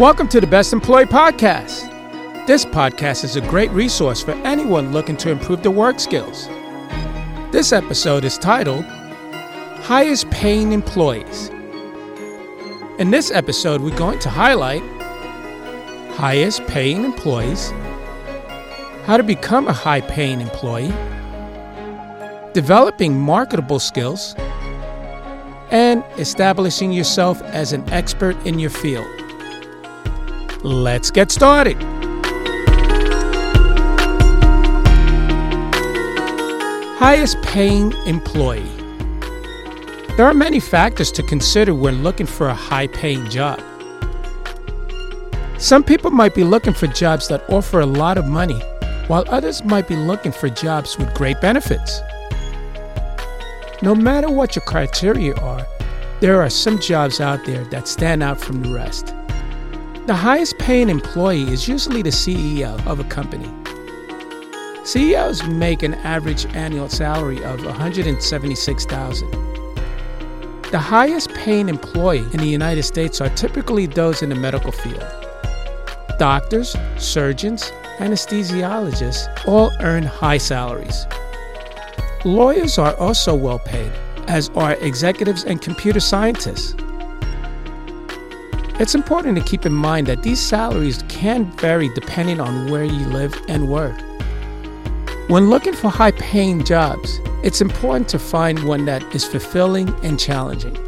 Welcome to the Best Employee Podcast. This podcast is a great resource for anyone looking to improve their work skills. This episode is titled Highest Paying Employees. In this episode, we're going to highlight highest paying employees, how to become a high paying employee, developing marketable skills, and establishing yourself as an expert in your field. Let's get started. Highest paying employee. There are many factors to consider when looking for a high paying job. Some people might be looking for jobs that offer a lot of money, while others might be looking for jobs with great benefits. No matter what your criteria are, there are some jobs out there that stand out from the rest. The highest paying employee is usually the CEO of a company. CEOs make an average annual salary of 176,000. The highest paying employee in the United States are typically those in the medical field. Doctors, surgeons, anesthesiologists all earn high salaries. Lawyers are also well paid, as are executives and computer scientists. It's important to keep in mind that these salaries can vary depending on where you live and work. When looking for high paying jobs, it's important to find one that is fulfilling and challenging.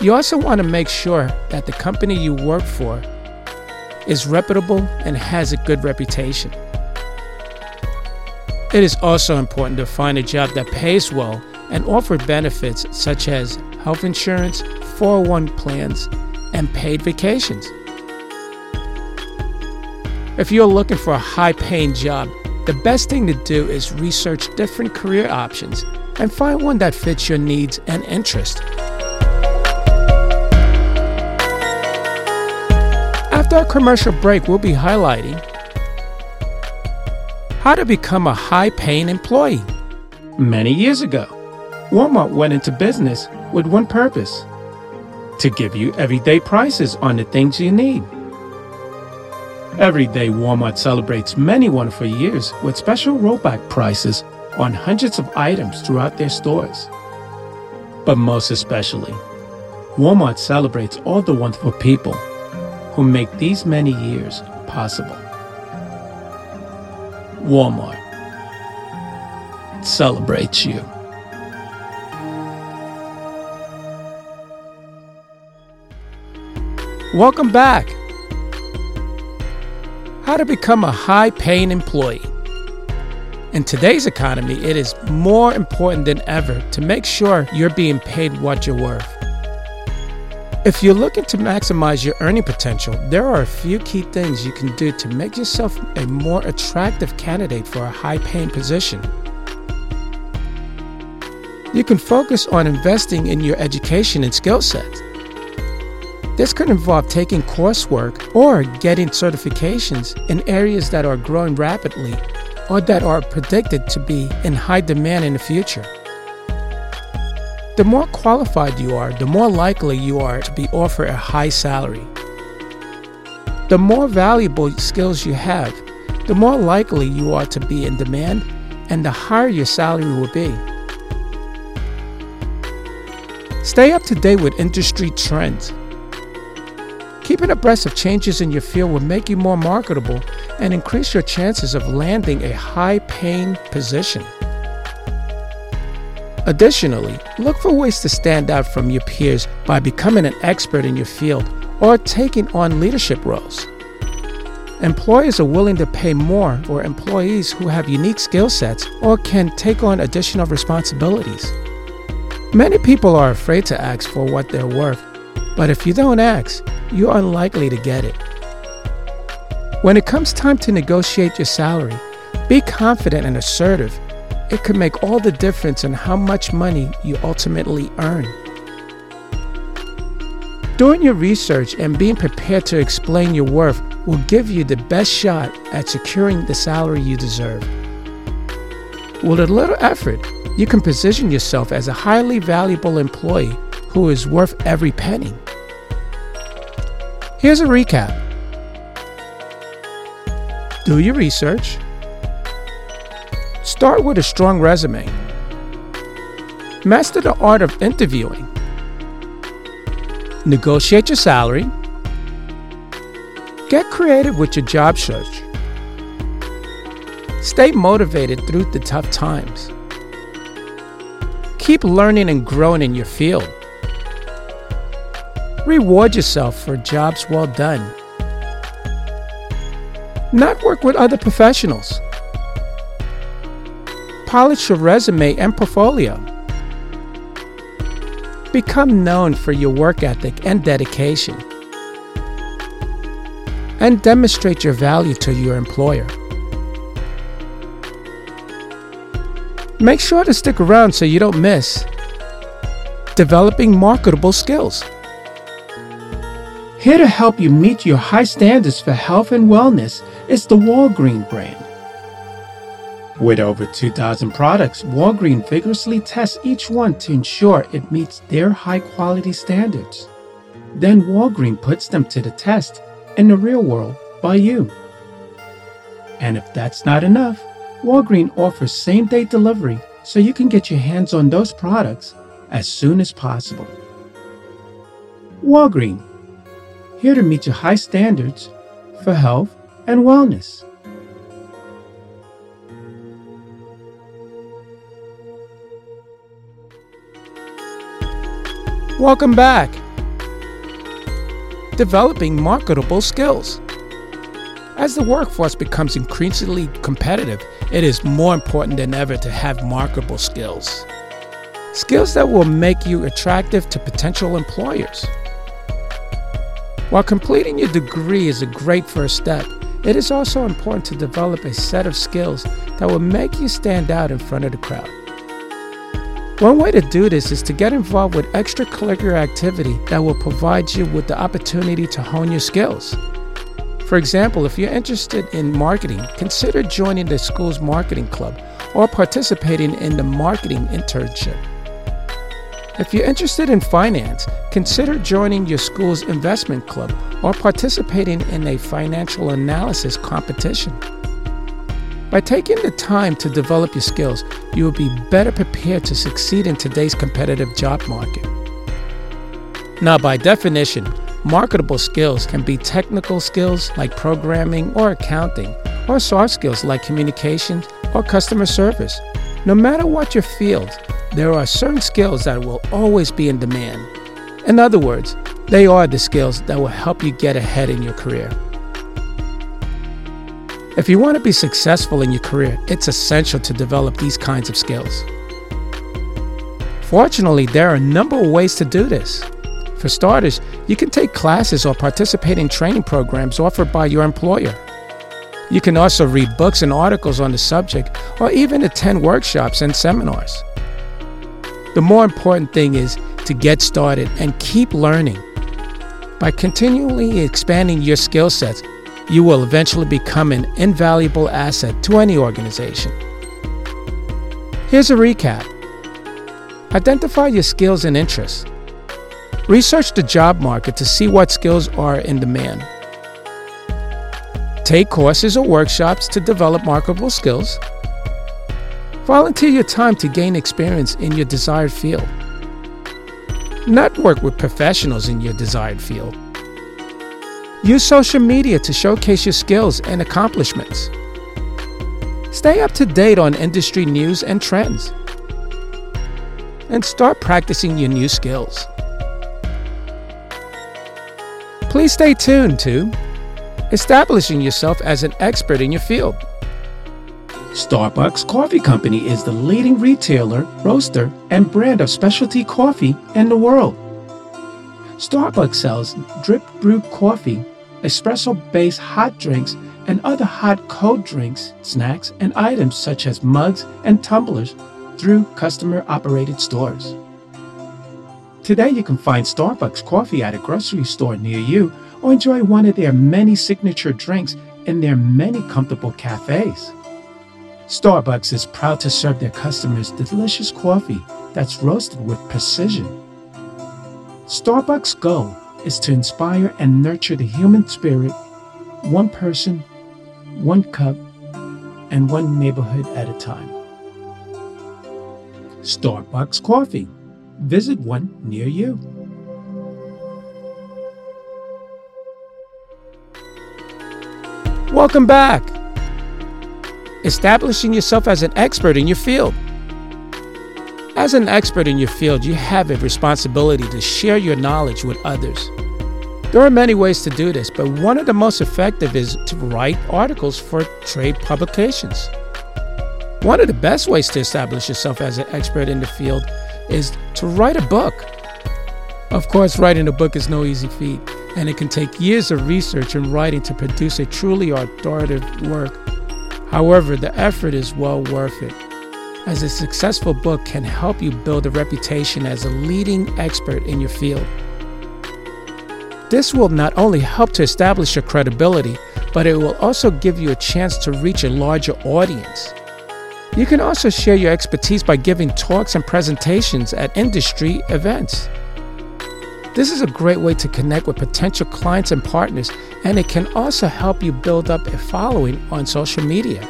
You also want to make sure that the company you work for is reputable and has a good reputation. It is also important to find a job that pays well and offers benefits such as health insurance, 401 plans, and paid vacations. If you're looking for a high paying job, the best thing to do is research different career options and find one that fits your needs and interests. After our commercial break, we'll be highlighting how to become a high paying employee. Many years ago, Walmart went into business with one purpose to give you everyday prices on the things you need. Every day, Walmart celebrates many wonderful years with special rollback prices on hundreds of items throughout their stores. But most especially, Walmart celebrates all the wonderful people who make these many years possible. Walmart celebrates you. Welcome back. How to become a high paying employee. In today's economy, it is more important than ever to make sure you're being paid what you're worth. If you're looking to maximize your earning potential, there are a few key things you can do to make yourself a more attractive candidate for a high paying position. You can focus on investing in your education and skill sets. This could involve taking coursework or getting certifications in areas that are growing rapidly or that are predicted to be in high demand in the future. The more qualified you are, the more likely you are to be offered a high salary. The more valuable skills you have, the more likely you are to be in demand and the higher your salary will be. Stay up to date with industry trends. Keeping abreast of changes in your field will make you more marketable and increase your chances of landing a high paying position. Additionally, look for ways to stand out from your peers by becoming an expert in your field or taking on leadership roles. Employers are willing to pay more for employees who have unique skill sets or can take on additional responsibilities. Many people are afraid to ask for what they're worth, but if you don't ask, you're unlikely to get it. When it comes time to negotiate your salary, be confident and assertive. It could make all the difference in how much money you ultimately earn. Doing your research and being prepared to explain your worth will give you the best shot at securing the salary you deserve. With a little effort, you can position yourself as a highly valuable employee who is worth every penny. Here's a recap. Do your research, start with a strong resume, master the art of interviewing, negotiate your salary, get creative with your job search, stay motivated through the tough times, keep learning and growing in your field. Reward yourself for jobs well done. Network with other professionals. Polish your resume and portfolio. Become known for your work ethic and dedication. And demonstrate your value to your employer. Make sure to stick around so you don't miss developing marketable skills. Here to help you meet your high standards for health and wellness is the Walgreen brand. With over 2,000 products, Walgreen vigorously tests each one to ensure it meets their high quality standards. Then Walgreen puts them to the test in the real world by you. And if that's not enough, Walgreen offers same day delivery so you can get your hands on those products as soon as possible. Walgreen here to meet your high standards for health and wellness. Welcome back. Developing marketable skills. As the workforce becomes increasingly competitive, it is more important than ever to have marketable skills. Skills that will make you attractive to potential employers. While completing your degree is a great first step, it is also important to develop a set of skills that will make you stand out in front of the crowd. One way to do this is to get involved with extracurricular activity that will provide you with the opportunity to hone your skills. For example, if you're interested in marketing, consider joining the school's marketing club or participating in the marketing internship. If you're interested in finance, consider joining your school's investment club or participating in a financial analysis competition. By taking the time to develop your skills, you will be better prepared to succeed in today's competitive job market. Now, by definition, marketable skills can be technical skills like programming or accounting, or soft skills like communication or customer service. No matter what your field, there are certain skills that will always be in demand. In other words, they are the skills that will help you get ahead in your career. If you want to be successful in your career, it's essential to develop these kinds of skills. Fortunately, there are a number of ways to do this. For starters, you can take classes or participate in training programs offered by your employer. You can also read books and articles on the subject or even attend workshops and seminars. The more important thing is to get started and keep learning. By continually expanding your skill sets, you will eventually become an invaluable asset to any organization. Here's a recap Identify your skills and interests. Research the job market to see what skills are in demand. Take courses or workshops to develop marketable skills. Volunteer your time to gain experience in your desired field. Network with professionals in your desired field. Use social media to showcase your skills and accomplishments. Stay up to date on industry news and trends. And start practicing your new skills. Please stay tuned to establishing yourself as an expert in your field. Starbucks Coffee Company is the leading retailer, roaster, and brand of specialty coffee in the world. Starbucks sells drip brewed coffee, espresso based hot drinks, and other hot cold drinks, snacks, and items such as mugs and tumblers through customer operated stores. Today, you can find Starbucks coffee at a grocery store near you or enjoy one of their many signature drinks in their many comfortable cafes. Starbucks is proud to serve their customers delicious coffee that's roasted with precision. Starbucks goal is to inspire and nurture the human spirit, one person, one cup, and one neighborhood at a time. Starbucks Coffee. Visit one near you. Welcome back. Establishing yourself as an expert in your field. As an expert in your field, you have a responsibility to share your knowledge with others. There are many ways to do this, but one of the most effective is to write articles for trade publications. One of the best ways to establish yourself as an expert in the field is to write a book. Of course, writing a book is no easy feat and it can take years of research and writing to produce a truly authoritative work. However, the effort is well worth it, as a successful book can help you build a reputation as a leading expert in your field. This will not only help to establish your credibility, but it will also give you a chance to reach a larger audience. You can also share your expertise by giving talks and presentations at industry events. This is a great way to connect with potential clients and partners, and it can also help you build up a following on social media.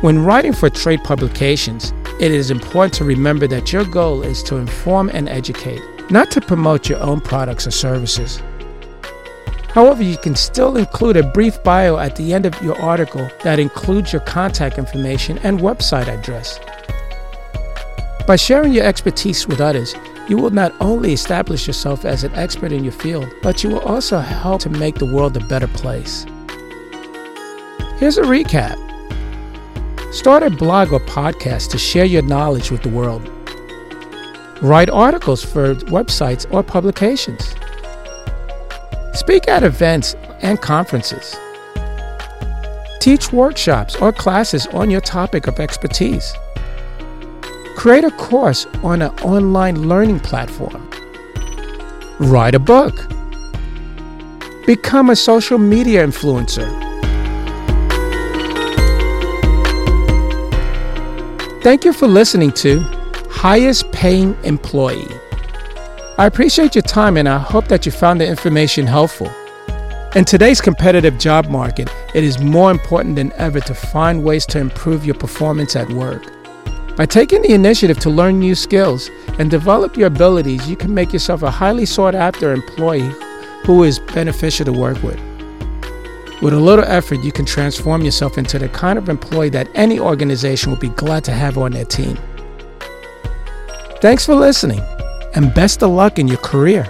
When writing for trade publications, it is important to remember that your goal is to inform and educate, not to promote your own products or services. However, you can still include a brief bio at the end of your article that includes your contact information and website address. By sharing your expertise with others, you will not only establish yourself as an expert in your field, but you will also help to make the world a better place. Here's a recap Start a blog or podcast to share your knowledge with the world. Write articles for websites or publications. Speak at events and conferences. Teach workshops or classes on your topic of expertise. Create a course on an online learning platform. Write a book. Become a social media influencer. Thank you for listening to Highest Paying Employee. I appreciate your time and I hope that you found the information helpful. In today's competitive job market, it is more important than ever to find ways to improve your performance at work. By taking the initiative to learn new skills and develop your abilities, you can make yourself a highly sought after employee who is beneficial to work with. With a little effort, you can transform yourself into the kind of employee that any organization will be glad to have on their team. Thanks for listening, and best of luck in your career.